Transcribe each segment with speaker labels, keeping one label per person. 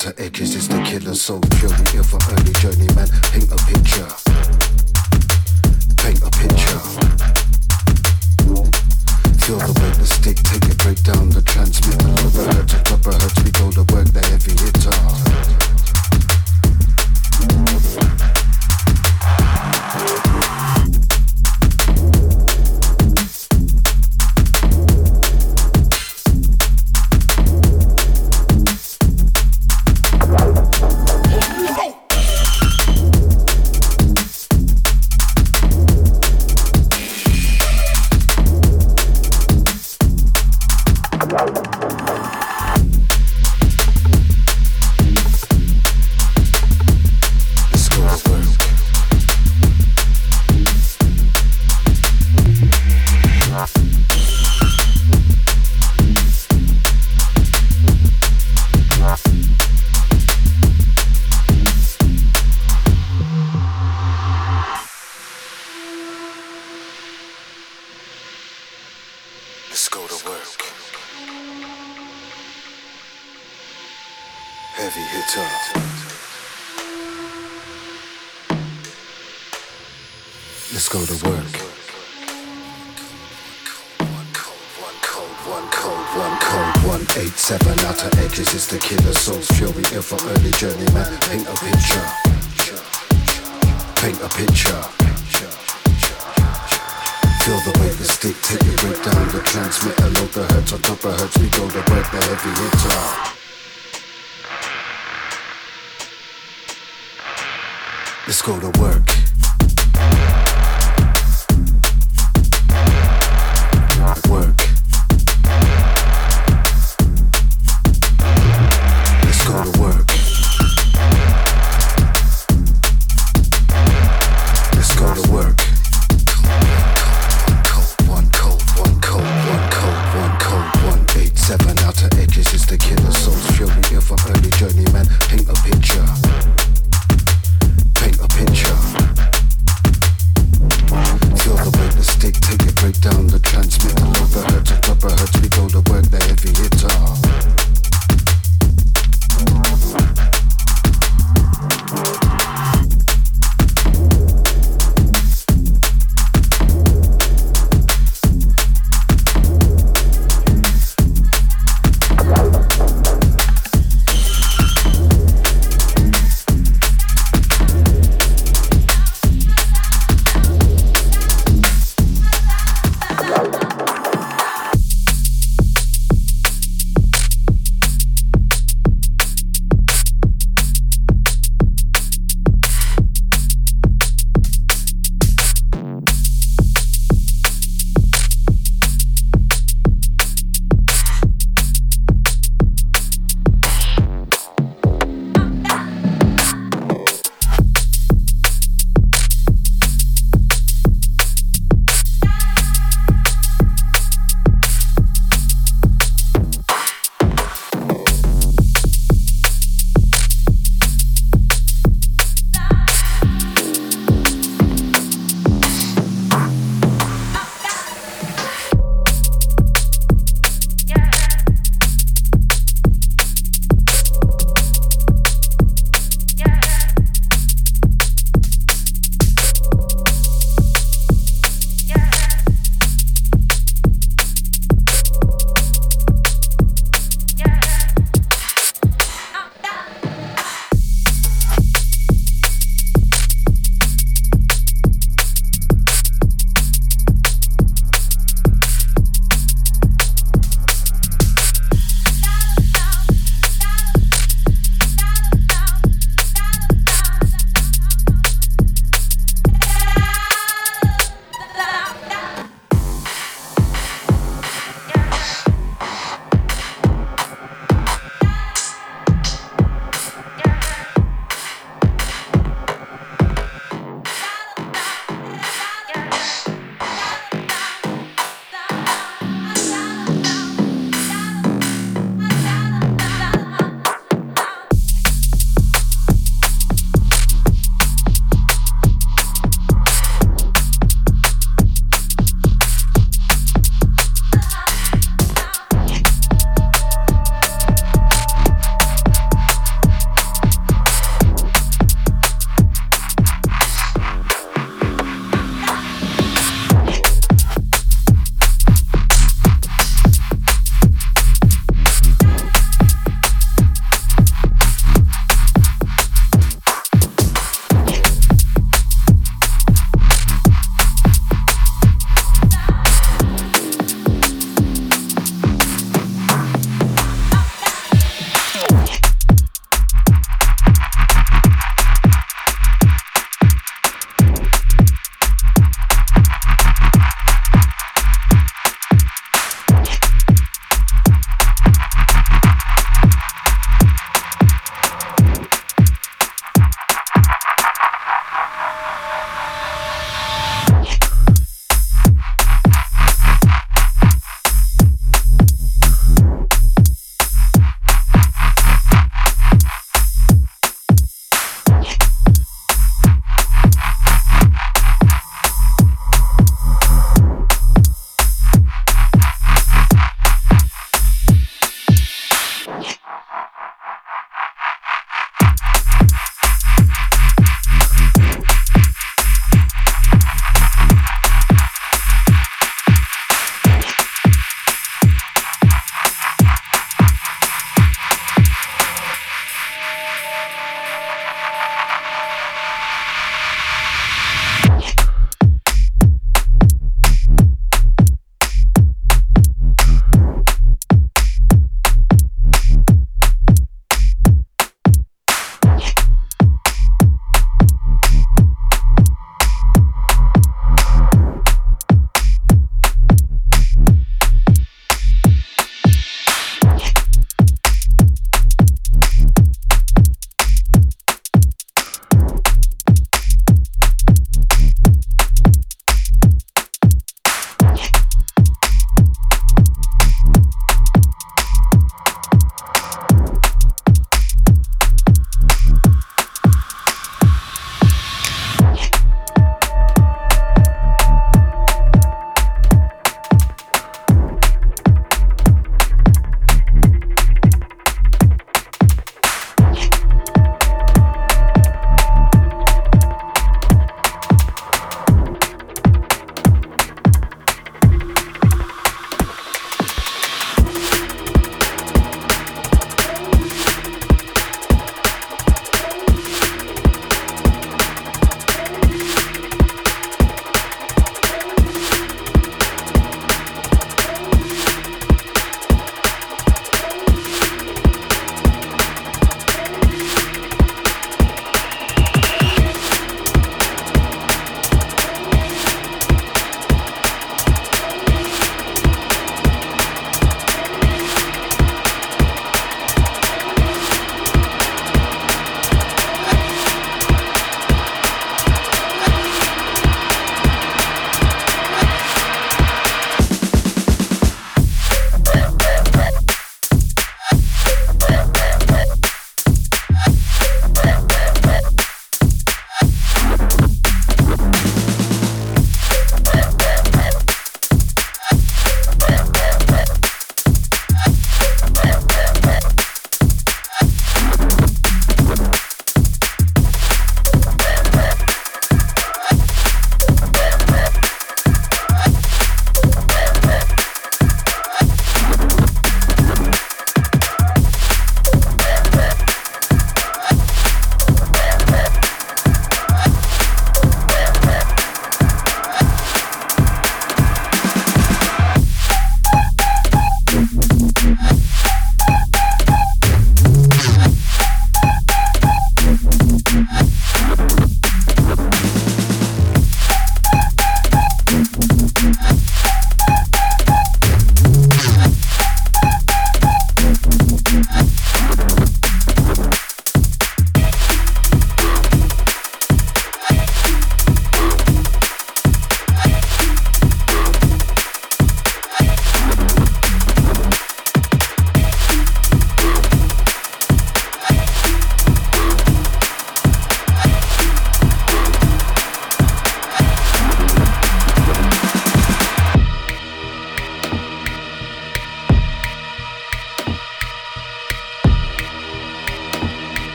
Speaker 1: outer edges is Paint a picture. Paint a picture.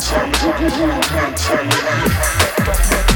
Speaker 2: Tell me, tell me, tell me, tell me.